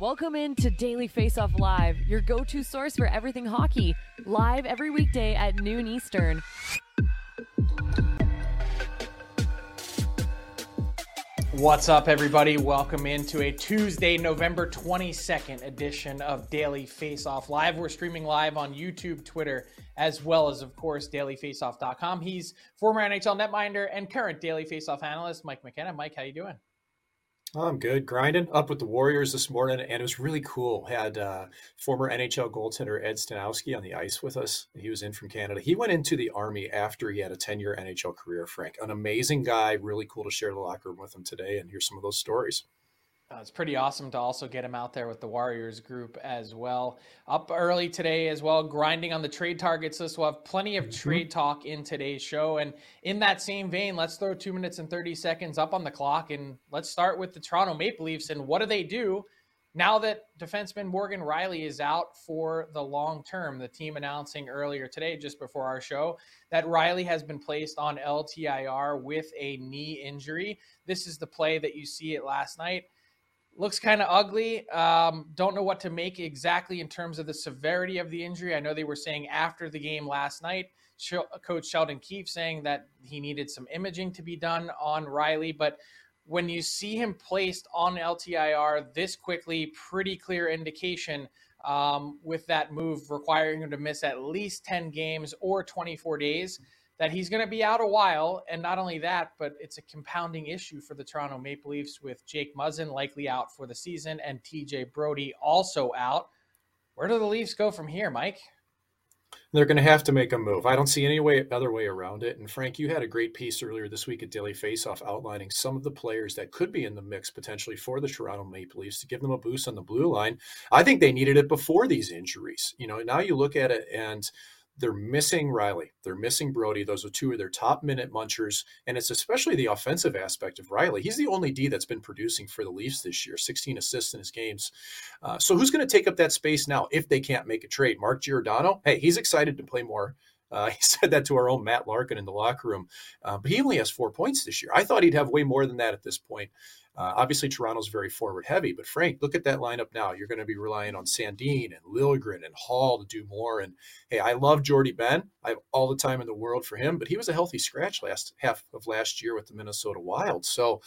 Welcome into Daily Face Off Live, your go to source for everything hockey. Live every weekday at noon Eastern. What's up, everybody? Welcome into a Tuesday, November 22nd edition of Daily Face Off Live. We're streaming live on YouTube, Twitter, as well as, of course, dailyfaceoff.com. He's former NHL netminder and current Daily Faceoff analyst, Mike McKenna. Mike, how you doing? I'm good. Grinding up with the Warriors this morning, and it was really cool. Had uh, former NHL goaltender Ed Staniowski on the ice with us. He was in from Canada. He went into the Army after he had a 10 year NHL career, Frank. An amazing guy. Really cool to share the locker room with him today and hear some of those stories. Uh, it's pretty awesome to also get him out there with the Warriors group as well. Up early today as well, grinding on the trade targets list. We'll have plenty of mm-hmm. trade talk in today's show. And in that same vein, let's throw two minutes and 30 seconds up on the clock and let's start with the Toronto Maple Leafs and what do they do now that defenseman Morgan Rielly is out for the long term? The team announcing earlier today, just before our show, that Rielly has been placed on LTIR with a knee injury. This is the play that you see it last night looks kind of ugly. Um, don't know what to make exactly in terms of the severity of the injury. I know they were saying after the game last night, Coach Sheldon Keefe saying that he needed some imaging to be done on Rielly, But when you see him placed on LTIR this quickly, pretty clear indication um, with that move requiring him to miss at least 10 games or 24 days that he's going to be out a while. And not only that, but it's a compounding issue for the Toronto Maple Leafs with Jake Muzzin likely out for the season and TJ Brodie also out. Where do the Leafs go from here, Mike? They're going to have to make a move. I don't see any way other way around it. And Frank, you had a great piece earlier this week at Daily Faceoff outlining some of the players that could be in the mix potentially for the Toronto Maple Leafs to give them a boost on the blue line. I think they needed it before these injuries. You know, now you look at it and they're missing Rielly. They're missing Brodie. Those are two of their top minute munchers. And it's especially the offensive aspect of Rielly. He's the only D that's been producing for the Leafs this year, 16 assists in his games. Uh, so who's going to take up that space now if they can't make a trade? Mark Giordano? Hey, he's excited to play more. Uh, he said that to our own Matt Larkin in the locker room. Uh, but he only has four points this year. I thought he'd have way more than that at this point. Uh, obviously, Toronto's very forward heavy, but Frank, look at that lineup now. You're going to be relying on Sandin and Liljegren and Hall to do more. And hey, I love Jordie Benn. I have all the time in the world for him, but he was a healthy scratch last half of last year with the Minnesota Wild. So,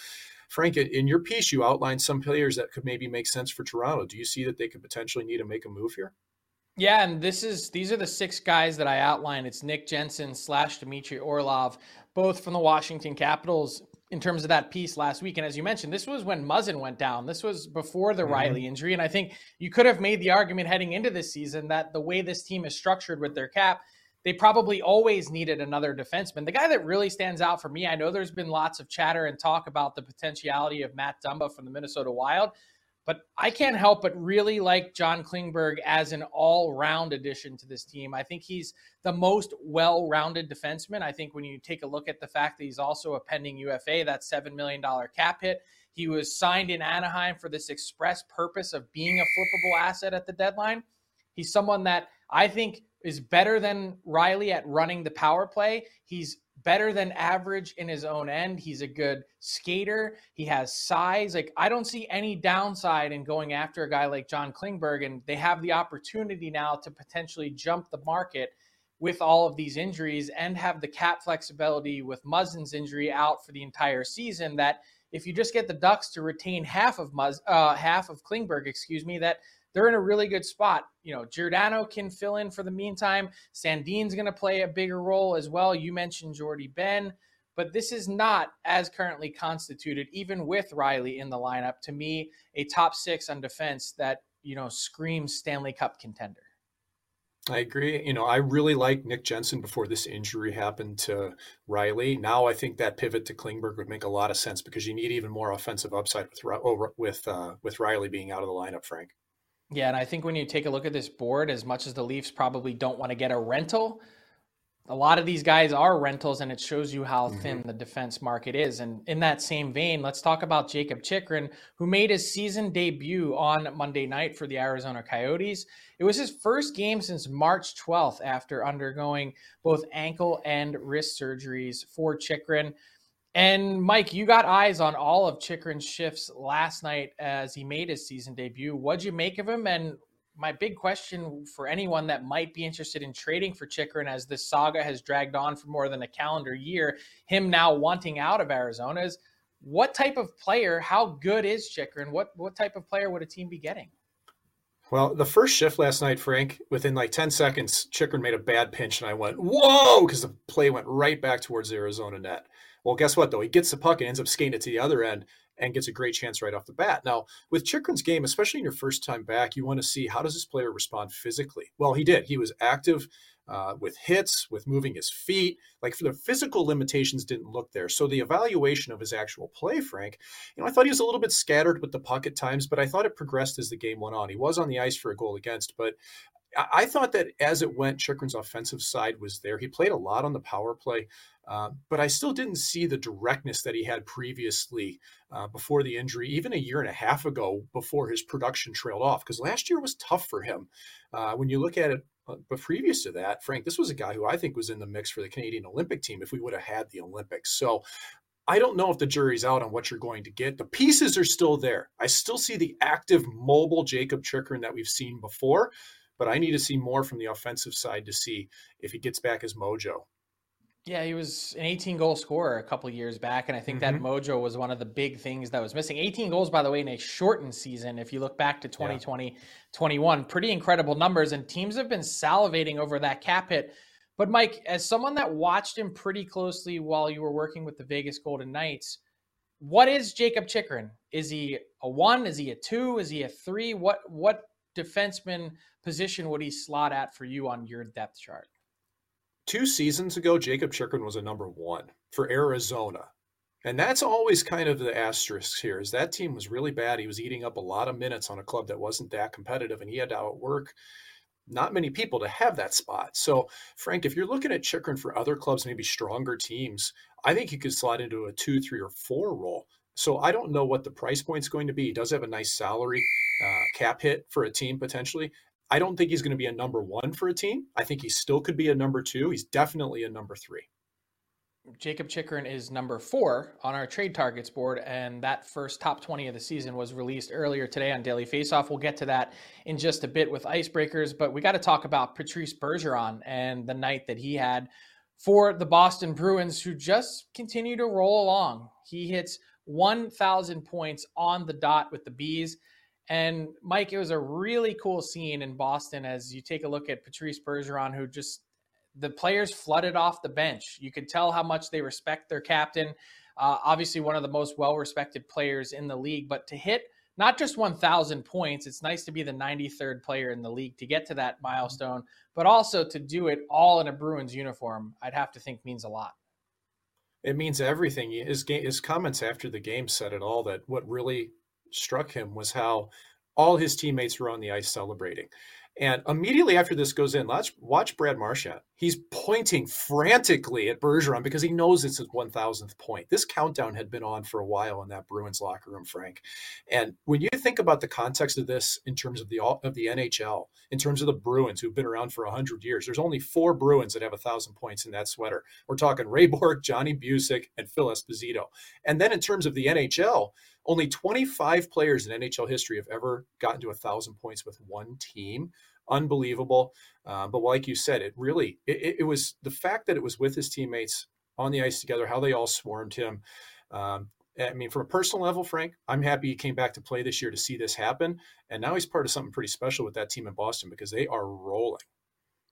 Frank, in your piece, you outlined some players that could maybe make sense for Toronto. Do you see that they could potentially need to make a move here? Yeah, and this is these are the six guys that I outlined. It's Nick Jensen slash Dmitry Orlov, both from the Washington Capitals in terms of that piece last week. And as you mentioned, this was when Muzzin went down. This was before the mm-hmm. Rielly injury. And I think you could have made the argument heading into this season that the way this team is structured with their cap, they probably always needed another defenseman. The guy that really stands out for me, I know there's been lots of chatter and talk about the potentiality of Matt Dumba from the Minnesota Wild. But I can't help but really like John Klingberg as an all round addition to this team. I think he's the most well rounded defenseman. I think when you take a look at the fact that he's also a pending UFA, that $7 million cap hit, he was signed in Anaheim for this express purpose of being a flippable asset at the deadline. He's someone that I think is better than Rielly at running the power play. He's better than average in his own end. He's a good skater. He has size. Like I don't see any downside in going after a guy like John Klingberg, and they have the opportunity now to potentially jump the market with all of these injuries and have the cap flexibility with Muzzin's injury out for the entire season. That if you just get the Ducks to retain half of Muzz, uh, half of Klingberg, excuse me, that they're in a really good spot. You know, Giordano can fill in for the meantime. Sandin's going to play a bigger role as well. You mentioned Jordie Benn, but this is not as currently constituted, even with Rielly in the lineup. To me, a top six on defense that, you know, screams Stanley Cup contender. I agree. You know, I really like Nick Jensen before this injury happened to Rielly. Now I think that pivot to Klingberg would make a lot of sense because you need even more offensive upside with with uh, with Rielly being out of the lineup, Frank. Yeah, and I think when you take a look at this board, as much as the Leafs probably don't want to get a rental, a lot of these guys are rentals, and it shows you how thin mm-hmm. the defense market is. And in that same vein, let's talk about Jakob Chychrun, who made his season debut on Monday night for the Arizona Coyotes. It was his first game since March 12th after undergoing both ankle and wrist surgeries for Chychrun. And Mike, you got eyes on all of Chychrun's shifts last night as he made his season debut. What'd you make of him? And my big question for anyone that might be interested in trading for Chychrun as this saga has dragged on for more than a calendar year, him now wanting out of Arizona is what type of player, how good is Chychrun? What what type of player would a team be getting? Well, the first shift last night, Frank, within like 10 seconds, Chychrun made a bad pinch and I went, whoa, because the play went right back towards the Arizona net. Well, guess what, though? He gets the puck and ends up skating it to the other end and gets a great chance right off the bat. Now, with Chychrun's game, especially in your first time back, you want to see how does this player respond physically? Well, he did. He was active uh, with hits, with moving his feet. Like the physical limitations didn't look there. So the evaluation of his actual play, Frank, you know, I thought he was a little bit scattered with the puck at times, but I thought it progressed as the game went on. He was on the ice for a goal against, but I thought that as it went, Chychrun's offensive side was there. He played a lot on the power play. Uh, but I still didn't see the directness that he had previously uh, before the injury, even a year and a half ago before his production trailed off. Because last year was tough for him. Uh, when you look at it, uh, but previous to that, Frank, this was a guy who I think was in the mix for the Canadian Olympic team if we would have had the Olympics. So I don't know if the jury's out on what you're going to get. The pieces are still there. I still see the active, mobile Jakob Chychrun that we've seen before, but I need to see more from the offensive side to see if he gets back his mojo. Yeah, he was an 18 goal scorer a couple years back, and I think mm-hmm. that mojo was one of the big things that was missing. 18 goals, by the way, in a shortened season. If you look back to 2020, yeah. 21, pretty incredible numbers, and teams have been salivating over that cap hit. But Mike, as someone that watched him pretty closely while you were working with the Vegas Golden Knights, what is Jakob Chychrun? Is he a one? Is he a two? Is he a three? What what defenseman position would he slot at for you on your depth chart? two seasons ago, Jakob Chychrun was a number one for Arizona. And that's always kind of the asterisk here is that team was really bad. He was eating up a lot of minutes on a club that wasn't that competitive, and he had to outwork not many people to have that spot. So, Frank, if you're looking at Chychrun for other clubs, maybe stronger teams, I think he could slide into a two, three, or four role. So I don't know what the price point's going to be. He does have a nice salary uh, cap hit for a team potentially. I don't think he's going to be a number one for a team. I think he still could be a number two. He's definitely a number three. Jakob Chychrun is number four on our trade targets board, and that first top 20 of the season was released earlier today on Daily Faceoff. We'll get to that in just a bit with icebreakers, but we got to talk about Patrice Bergeron and the night that he had for the Boston Bruins, who just continue to roll along. He hits 1,000 points on the dot with the Bees. And Mike, it was a really cool scene in Boston as you take a look at Patrice Bergeron, who just the players flooded off the bench. You could tell how much they respect their captain. Uh, obviously, one of the most well respected players in the league, but to hit not just 1,000 points, it's nice to be the 93rd player in the league to get to that milestone, but also to do it all in a Bruins uniform, I'd have to think means a lot. It means everything. His, his comments after the game said it all that what really struck him was how all his teammates were on the ice celebrating. And immediately after this goes in, watch, watch Brad Marchand. He's pointing frantically at Bergeron because he knows it's his 1000th point. This countdown had been on for a while in that Bruins locker room, Frank. And when you think about the context of this in terms of the of the NHL, in terms of the Bruins who've been around for 100 years, there's only four Bruins that have 1,000 points in that sweater. We're talking Ray Bourque, Johnny Bucyk, and Phil Esposito. And then in terms of the NHL, only 25 players in NHL history have ever gotten to a thousand points with one team. Unbelievable. Uh, but like you said, it really it, it, was the fact that it was with his teammates on the ice together, how they all swarmed him. Um, I mean, from a personal level, Frank, I'm happy he came back to play this year to see this happen. And now he's part of something pretty special with that team in Boston because they are rolling.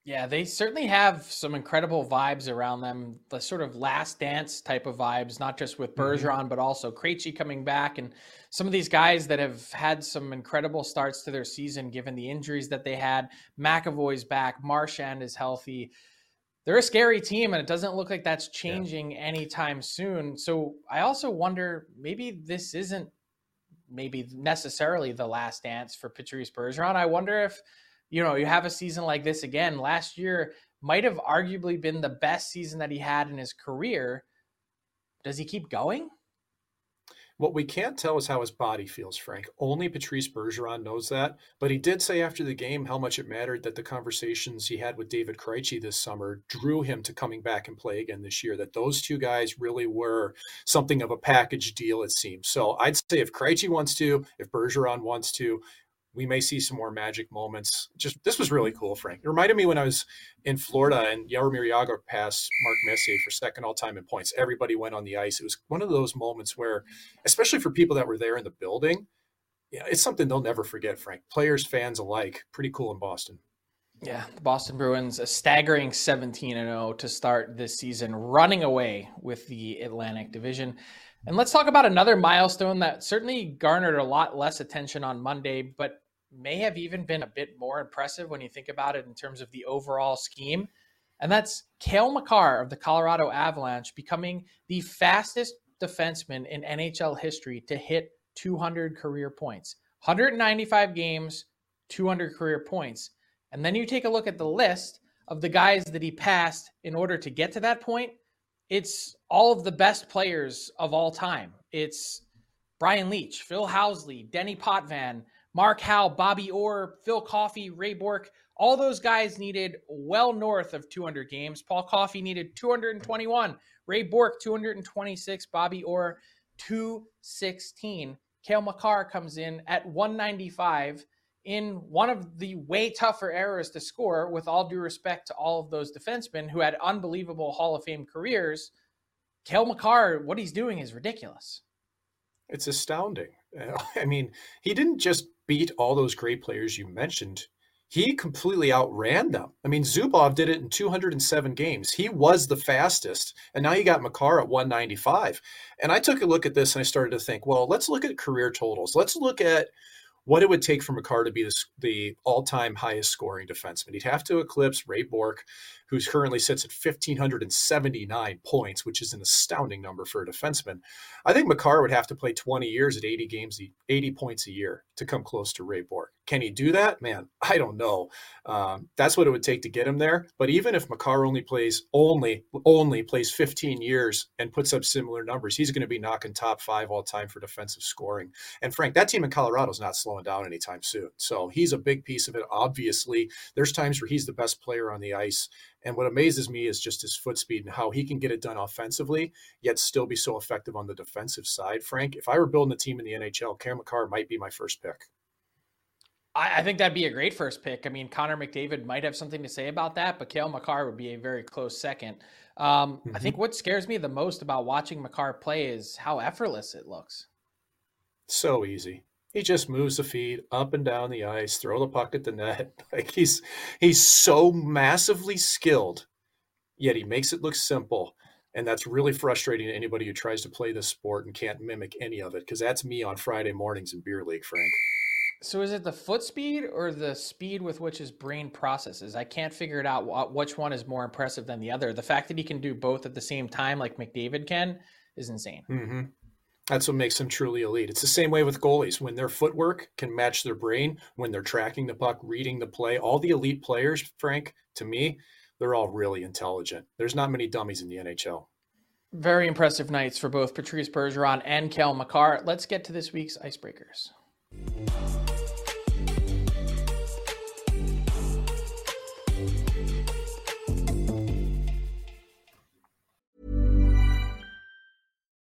Yeah, they certainly have some incredible vibes around them. The sort of last dance type of vibes, not just with Mm-hmm. Bergeron, but also Krejci coming back, and some of these guys that have had some incredible starts to their season, given the injuries that they had. McAvoy's back, Marchand is healthy. They're a scary team, and it doesn't look like that's changing anytime soon. So I also wonder maybe this isn't maybe necessarily the last dance for Patrice Bergeron. I wonder if you know you have a season like this again. Last year might have arguably been the best season that he had in his career. Does he keep going? What we can't tell is how his body feels, Frank. Only Patrice Bergeron knows that. But he did say after the game how much it mattered that the conversations he had with David Krejci this summer drew him to coming back and play again this year. That those two guys really were something of a package deal, it seems. So I'd say if Krejci wants to, if Bergeron wants to, we may see some more magic moments. Just this was really cool, Frank. It reminded me when I was in Florida and Jaromir Jagr passed Mark Messier for second all time in points. Everybody went on the ice. It was one of those moments where, especially for people that were there in the building, yeah, it's something they'll never forget, Frank. Players, fans alike. Pretty cool in Boston. Yeah, the Boston Bruins a staggering 17 and 0 to start this season, running away with the Atlantic Division. And let's talk about another milestone that certainly garnered a lot less attention on Monday, but may have even been a bit more impressive when you think about it in terms of the overall scheme. And that's Cale Makar of the Colorado Avalanche becoming the fastest defenseman in NHL history to hit 200 career points. 195 games, 200 career points. And then you take a look at the list of the guys that he passed in order to get to that point. It's all of the best players of all time. It's Brian Leetch, Phil Housley, Denny Potvin, Mark Howe, Bobby Orr, Phil Coffey, Ray Bourque. All those guys needed well north of 200 games. Paul Coffey needed 221. Ray Bourque, 226. Bobby Orr, 216. Cale Makar comes in at 195 in one of the way tougher eras to score, with all due respect to all of those defensemen who had unbelievable Hall of Fame careers. Cale Makar, what he's doing is ridiculous. It's astounding. Uh, I mean, he didn't just beat all those great players you mentioned. He completely outran them. I mean, Zubov did it in 207 games. He was the fastest. And now you got Makar at 195. And I took a look at this and I started to think, well, let's look at career totals. Let's look at what it would take for Makar to be the, the all-time highest scoring defenseman. He'd have to eclipse Ray Bourque, who currently sits at 1,579 points, which is an astounding number for a defenseman. I think Makar would have to play 20 years at 80 games, 80 points a year to come close to Ray Bourque. Can he do that? Man, I don't know. Um, that's what it would take to get him there. But even if Makar only plays only only plays 15 years and puts up similar numbers, he's going to be knocking top five all time for defensive scoring. And Frank, that team in Colorado is not slowing down anytime soon. So he's a big piece of it. Obviously, there's times where he's the best player on the ice. And what amazes me is just his foot speed and how he can get it done offensively, yet still be so effective on the defensive side. Frank, if I were building a team in the NHL, Cam Makar might be my first pick. I, I, think that'd be a great first pick. I mean, Connor McDavid might have something to say about that, but Cale Makar would be a very close second. Um, mm-hmm. I think what scares me the most about watching Makar play is how effortless it looks. So easy. He just moves the feet up and down the ice, throw the puck at the net. Like he's he's so massively skilled, yet he makes it look simple. And that's really frustrating to anybody who tries to play this sport and can't mimic any of it, because that's me on Friday mornings in beer league, Frank. So is it the foot speed or the speed with which his brain processes? I can't figure it out which one is more impressive than the other. The fact that he can do both at the same time, like McDavid can, is insane. Mm-hmm. That's what makes them truly elite. It's the same way with goalies. When their footwork can match their brain, when they're tracking the puck, reading the play, all the elite players, Frank, to me, they're all really intelligent. There's not many dummies in the NHL. Very impressive nights for both Patrice Bergeron and Cale Makar. Let's get to this week's icebreakers.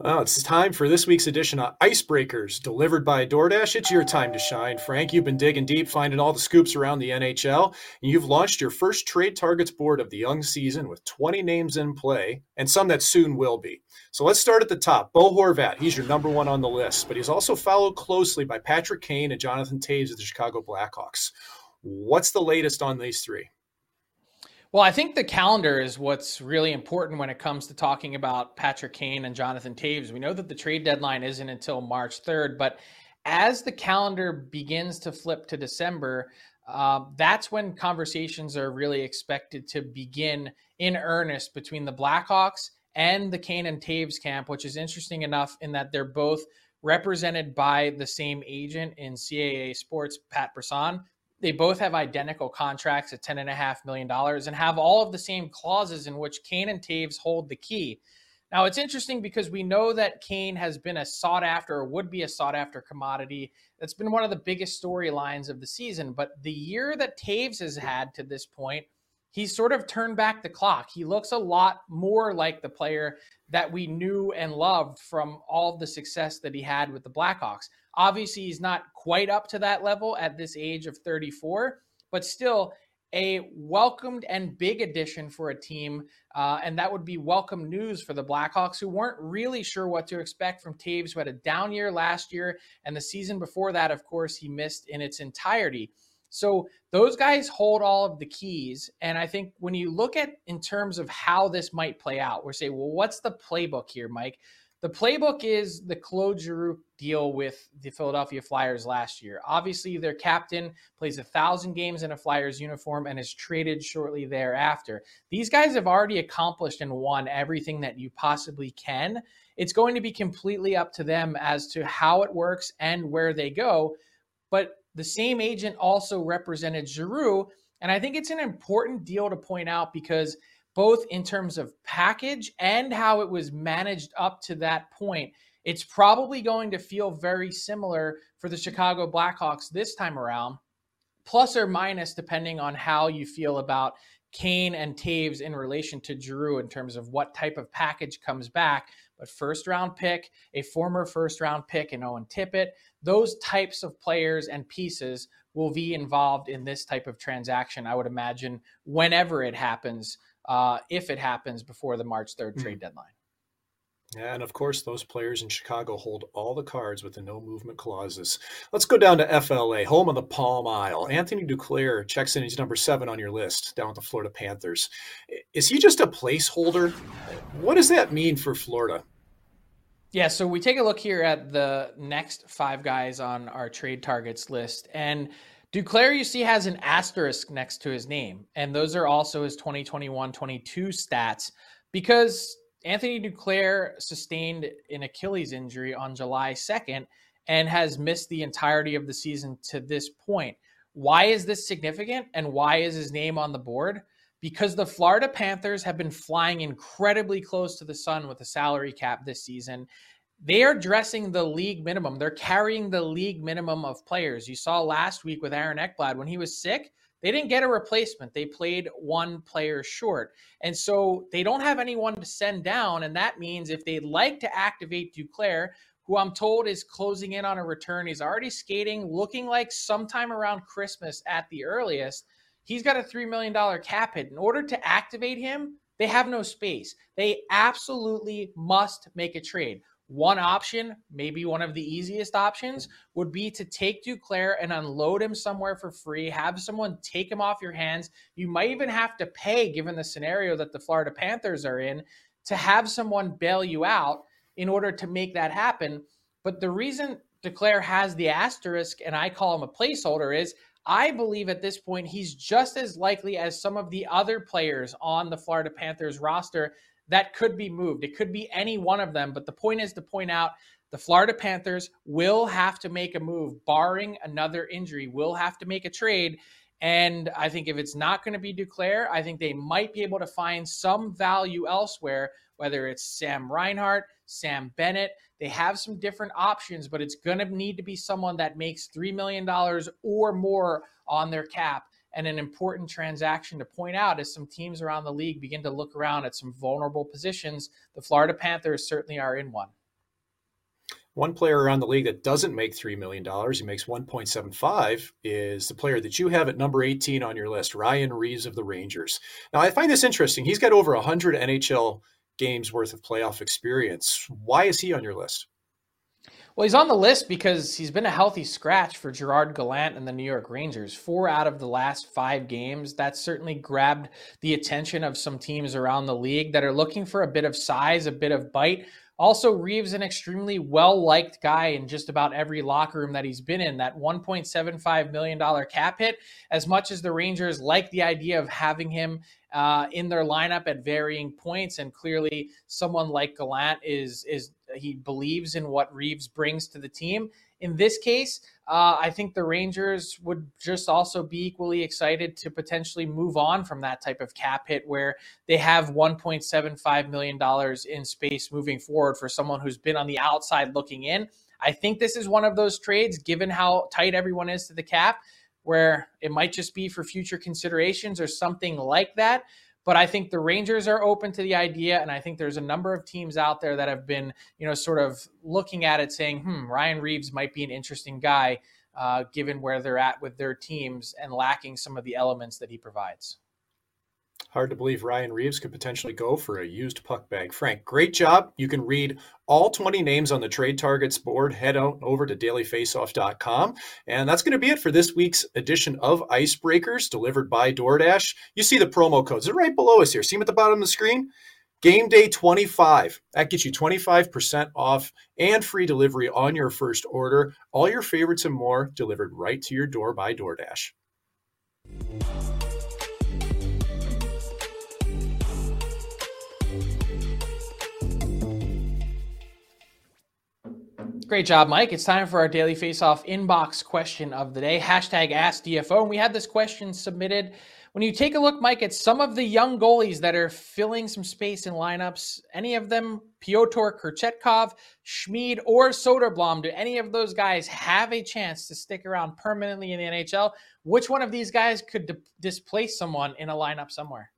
Well, it's time for this week's edition of Icebreakers, delivered by DoorDash. It's your time to shine. Frank, you've been digging deep, finding all the scoops around the NHL, and you've launched your first trade targets board of the young season with 20 names in play and some that soon will be. So let's start at the top. Bo Horvat, he's your number one on the list, but he's also followed closely by Patrick Kane and Jonathan Toews of the Chicago Blackhawks. What's the latest on these three? Well, I think the calendar is what's really important when it comes to talking about Patrick Kane and Jonathan Toews. We know that the trade deadline isn't until March 3rd, but as the calendar begins to flip to December, uh, that's when conversations are really expected to begin in earnest between the Blackhawks and the Kane and Toews camp, which is interesting enough in that they're both represented by the same agent in CAA Sports, Pat Brisson. They both have identical contracts at $10.5 million and have all of the same clauses in which Kane and Toews hold the key. Now, it's interesting because we know that Kane has been a sought after or would be a sought after commodity. That's been one of the biggest storylines of the season. But the year that Toews has had to this point, he's sort of turned back the clock. He looks a lot more like the player that we knew and loved from all the success that he had with the Blackhawks. Obviously, he's not quite up to that level at this age of 34, but still a welcomed and big addition for a team. Uh, and that would be welcome news for the Blackhawks, who weren't really sure what to expect from Toews, who had a down year last year. And the season before that, of course, he missed in its entirety. So those guys hold all of the keys. And I think when you look at in terms of how this might play out, we're saying, well, what's the playbook here, Mike? The playbook is the Claude Giroux deal with the Philadelphia Flyers last year. Obviously, their captain plays a thousand games in a Flyers uniform and is traded shortly thereafter. These guys have already accomplished and won everything that you possibly can. It's going to be completely up to them as to how it works and where they go. But the same agent also represented Giroux. And I think it's an important deal to point out because both in terms of package and how it was managed up to that point, it's probably going to feel very similar for the Chicago Blackhawks this time around, plus or minus, depending on how you feel about Kane and Toews in relation to Giroux in terms of what type of package comes back. But first round pick, a former first round pick in Owen Tippett, those types of players and pieces will be involved in this type of transaction, I would imagine, whenever it happens uh, if it happens before the March 3rd mm-hmm. trade deadline. Yeah, and of course, those players in Chicago hold all the cards with the no movement clauses. Let's go down to FLA, home of the Palm Isle. Anthony Duclair checks in. He's number seven on your list down with the Florida Panthers. Is he just a placeholder? What does that mean for Florida? Yeah, so we take a look here at the next five guys on our trade targets list. And Duclair, you see, has an asterisk next to his name, and those are also his 2021 22 stats because Anthony Duclair sustained an Achilles injury on July 2nd and has missed the entirety of the season to this point. Why is this significant and why is his name on the board? Because the Florida Panthers have been flying incredibly close to the sun with the salary cap this season they are dressing the league minimum. They're carrying the league minimum of players. You saw last week with Aaron Ekblad when he was sick, they didn't get a replacement. They played one player short. And so they don't have anyone to send down. And that means if they'd like to activate Duclair, who I'm told is closing in on a return, he's already skating, looking like sometime around Christmas at the earliest. He's got a $3 million cap hit. In order to activate him, They have no space. They absolutely must make a trade. One option, maybe one of the easiest options, would be to take Duclair and unload him somewhere for free, have someone take him off your hands. You might even have to pay, given the scenario that the Florida Panthers are in, to have someone bail you out in order to make that happen. But the reason Duclair has the asterisk and I call him a placeholder is I believe at this point he's just as likely as some of the other players on the Florida Panthers roster that could be moved. It could be any one of them, but the point is to point out the Florida Panthers will have to make a move, barring another injury, will have to make a trade. And I think if it's not going to be Duclair, I think they might be able to find some value elsewhere, whether it's Sam Reinhart, Sam Bennett. They have some different options, but it's going to need to be someone that makes $3 million or more on their cap and an important transaction to point out as some teams around the league begin to look around at some vulnerable positions. The Florida Panthers certainly are in one. One player around the league that doesn't make $3 million, he makes 1.75, is the player that you have at number 18 on your list, Ryan Reaves of the Rangers. Now, I find this interesting. He's got over 100 NHL games worth of playoff experience. Why is he on your list? Well, he's on the list because he's been a healthy scratch for Gerard Gallant and the New York Rangers. Four out of the last five games. That certainly grabbed the attention of some teams around the league that are looking for a bit of size, a bit of bite. Also, Reaves an extremely well liked guy in just about every locker room that he's been in. That $1.75 million cap hit, as much as the Rangers like the idea of having him uh, in their lineup at varying points, and clearly someone like Gallant is is he believes in what Reaves brings to the team. In this case, uh, I think the Rangers would just also be equally excited to potentially move on from that type of cap hit where they have $1.75 million in space moving forward for someone who's been on the outside looking in. I think this is one of those trades, given how tight everyone is to the cap, where it might just be for future considerations or something like that. But I think the Rangers are open to the idea, and I think there's a number of teams out there that have been, you know, sort of looking at it, saying, "Hmm, Ryan Reaves might be an interesting guy." Uh, given where they're at with their teams and lacking some of the elements that he provides. Hard to believe Ryan Reaves could potentially go for a used puck bag. Frank, great job. You can read all 20 names on the trade targets board. Head out over to dailyfaceoff.com. And that's going to be it for this week's edition of Icebreakers delivered by DoorDash. You see the promo codes. They're right below us here. See them at the bottom of the screen? Game day 25. That gets you 25% off and free delivery on your first order. All your favorites and more delivered right to your door by DoorDash. Great job, Mike. It's time for our daily face-off inbox question of the day. Hashtag AskDFO. And we had this question submitted. When you take a look, Mike, at some of the young goalies that are filling some space in lineups, any of them, Pyotr Kochetkov, Schmid, or Soderblom, do any of those guys have a chance to stick around permanently in the NHL? Which one of these guys could di- displace someone in a lineup somewhere?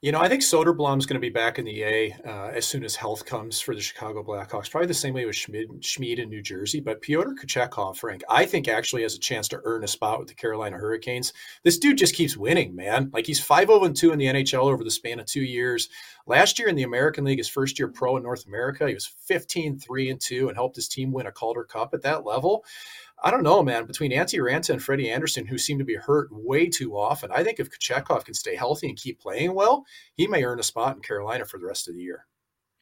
You know, I think Soderblom's going to be back in the A uh, as soon as health comes for the Chicago Blackhawks. Probably the same way with Schmid, Schmid in New Jersey. But Pyotr Kochetkov, Frank, I think actually has a chance to earn a spot with the Carolina Hurricanes. This dude just keeps winning, man. Like he's 5 0 2 in the NHL over the span of two years. Last year in the American League, his first year pro in North America, he was 15 3 and 2 and helped his team win a Calder Cup at that level. I don't know, man. Between Antti Raanta and Freddie Andersen, who seem to be hurt way too often, I think if Kochetkov can stay healthy and keep playing well, he may earn a spot in Carolina for the rest of the year.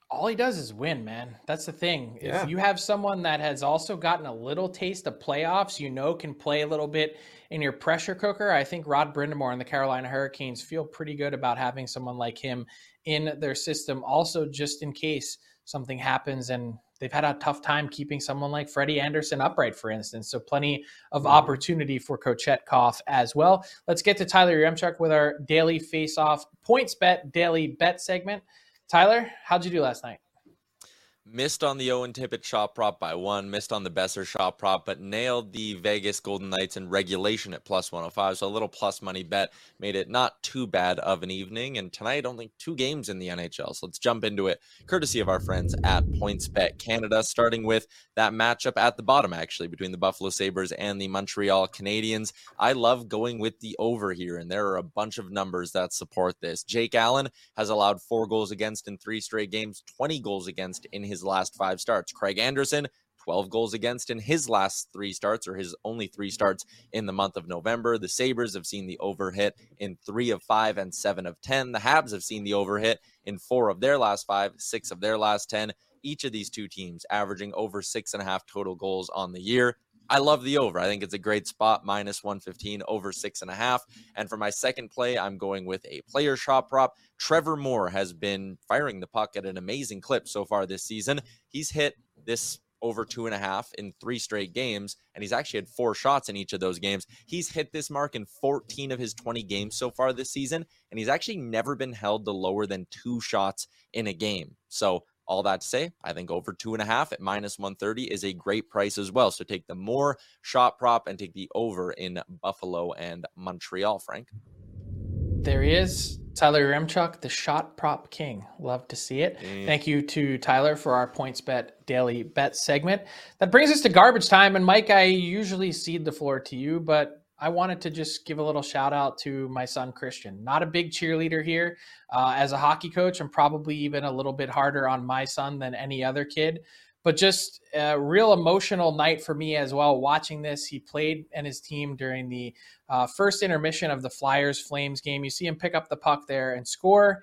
All he does is win, man. That's the thing. Yeah. If you have someone that has also gotten a little taste of playoffs, you know, can play a little bit in your pressure cooker, I think Rod Brind'Amour and the Carolina Hurricanes feel pretty good about having someone like him in their system. Also, just in case something happens and they've had a tough time keeping someone like Freddie Andersen upright, for instance. So plenty of opportunity for Kochetkov as well. Let's get to Tyler Yaremchuk with our daily face-off points bet daily bet segment. Tyler, how'd you do last night? Missed on the Owen Tippett shot prop by one, missed on the Boeser shot prop, but nailed the Vegas Golden Knights in regulation at plus 105. So a little plus money bet made it not too bad of an evening. And tonight, only two games in the NHL. So let's jump into it, courtesy of our friends at PointsBet Canada, starting with that matchup at the bottom, actually, between the Buffalo Sabres and the Montreal Canadiens. I love going with the over here, and there are a bunch of numbers that support this. Jake Allen has allowed four goals against in three straight games, 20 goals against in his his last five starts. Craig Anderson, 12 goals against in his last three starts, or his only three mm-hmm. starts in the month of November. The Sabres have seen the over hit in three of five and seven of 10. The Habs have seen the over hit in four of their last five, six of their last 10. Each of these two teams averaging over six and a half total goals on the year. I love the over. I think it's a great spot, minus 115, over six and a half. And for my second play, I'm going with a player shot prop. Trevor Moore has been firing the puck at an amazing clip so far this season. He's hit this over two and a half in three straight games, and he's actually had four shots in each of those games. He's hit this mark in 14 of his 20 games so far this season, and he's actually never been held to lower than two shots in a game. So all that to say, I think over two and a half at minus 130 is a great price as well. So take the Moore shot prop and take the over in Buffalo and Montreal, Frank. There he is, Tyler Yaremchuk, the shot prop king. Love to see it. Mm. Thank you to Tyler for our points bet daily bet segment. That brings us to garbage time. And Mike, I usually cede the floor to you, but I wanted to just give a little shout out to my son Christian. Not a big cheerleader here. Uh, as a hockey coach, I'm probably even a little bit harder on my son than any other kid. But just a real emotional night for me as well. Watching this, he played and his team during the uh, first intermission of the Flyers Flames game. You see him pick up the puck there and score.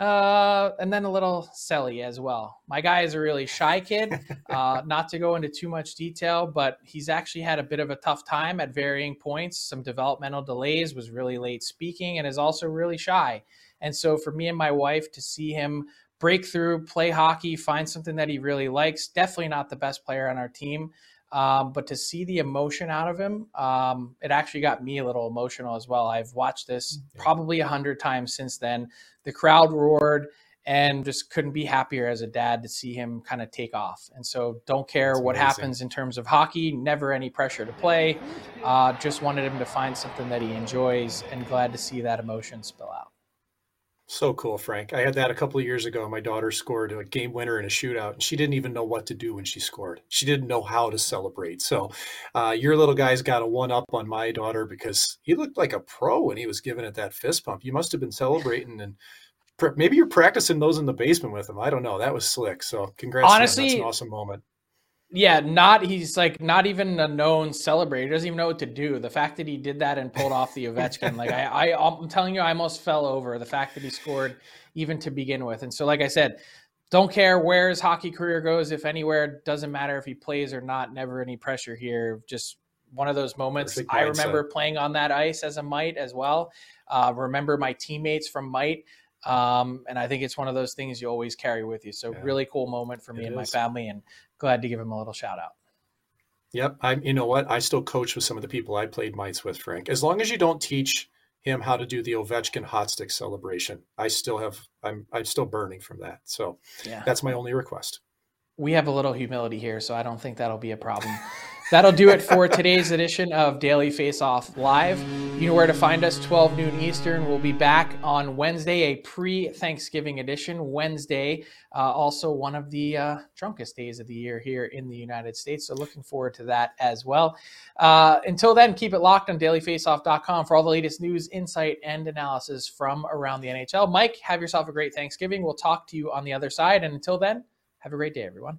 Uh, and then a little Selly as well. My guy is a really shy kid. Uh, not to go into too much detail, but he's actually had a bit of a tough time at varying points. Some developmental delays, was really late speaking, and is also really shy. And so for me and my wife to see him break through, play hockey, find something that he really likes, definitely not the best player on our team. Um, but to see the emotion out of him, um, it actually got me a little emotional as well. I've watched this probably a hundred times since then. The crowd roared and just couldn't be happier as a dad to see him kind of take off. And so, don't care That's what amazing. happens in terms of hockey, never any pressure to play. Uh, just wanted him to find something that he enjoys and glad to see that emotion spill out. So cool, Frank. I had that a couple of years ago. My daughter scored a game winner in a shootout, and she didn't even know what to do when she scored. She didn't know how to celebrate. So, uh, your little guy's got a one up on my daughter because he looked like a pro when he was giving it that fist pump. You must have been celebrating, and pr- maybe you're practicing those in the basement with him. I don't know. That was slick. So, congrats. Honestly, that's an awesome moment yeah, not he's like not even a known celebrator. He doesn't even know what to do. The fact that he did that and pulled off the Ovechkin, like I, I, I'm telling you, I almost fell over. The fact that he scored even to begin with, and so like I said, don't care where his hockey career goes. If anywhere, doesn't matter if he plays or not. Never any pressure here. Just one of those moments. I remember playing on that ice as a mite as well. Uh, remember my teammates from mite. Um, and I think it's one of those things you always carry with you. So yeah. really cool moment for me it and is. my family, and glad to give him a little shout out. Yep, I. You know what? I still coach with some of the people I played mites with, Frank. As long as you don't teach him how to do the Ovechkin hot stick celebration, I still have. I'm. I'm still burning from that. So yeah. that's my only request. We have a little humility here, so I don't think that'll be a problem. That'll do it for today's edition of Daily Face Off Live. You know where to find us 12 noon Eastern. We'll be back on Wednesday, a pre Thanksgiving edition. Wednesday, uh, also one of the uh, drunkest days of the year here in the United States. So looking forward to that as well. Uh, until then, keep it locked on dailyfaceoff.com for all the latest news, insight, and analysis from around the NHL. Mike, have yourself a great Thanksgiving. We'll talk to you on the other side. And until then, have a great day, everyone.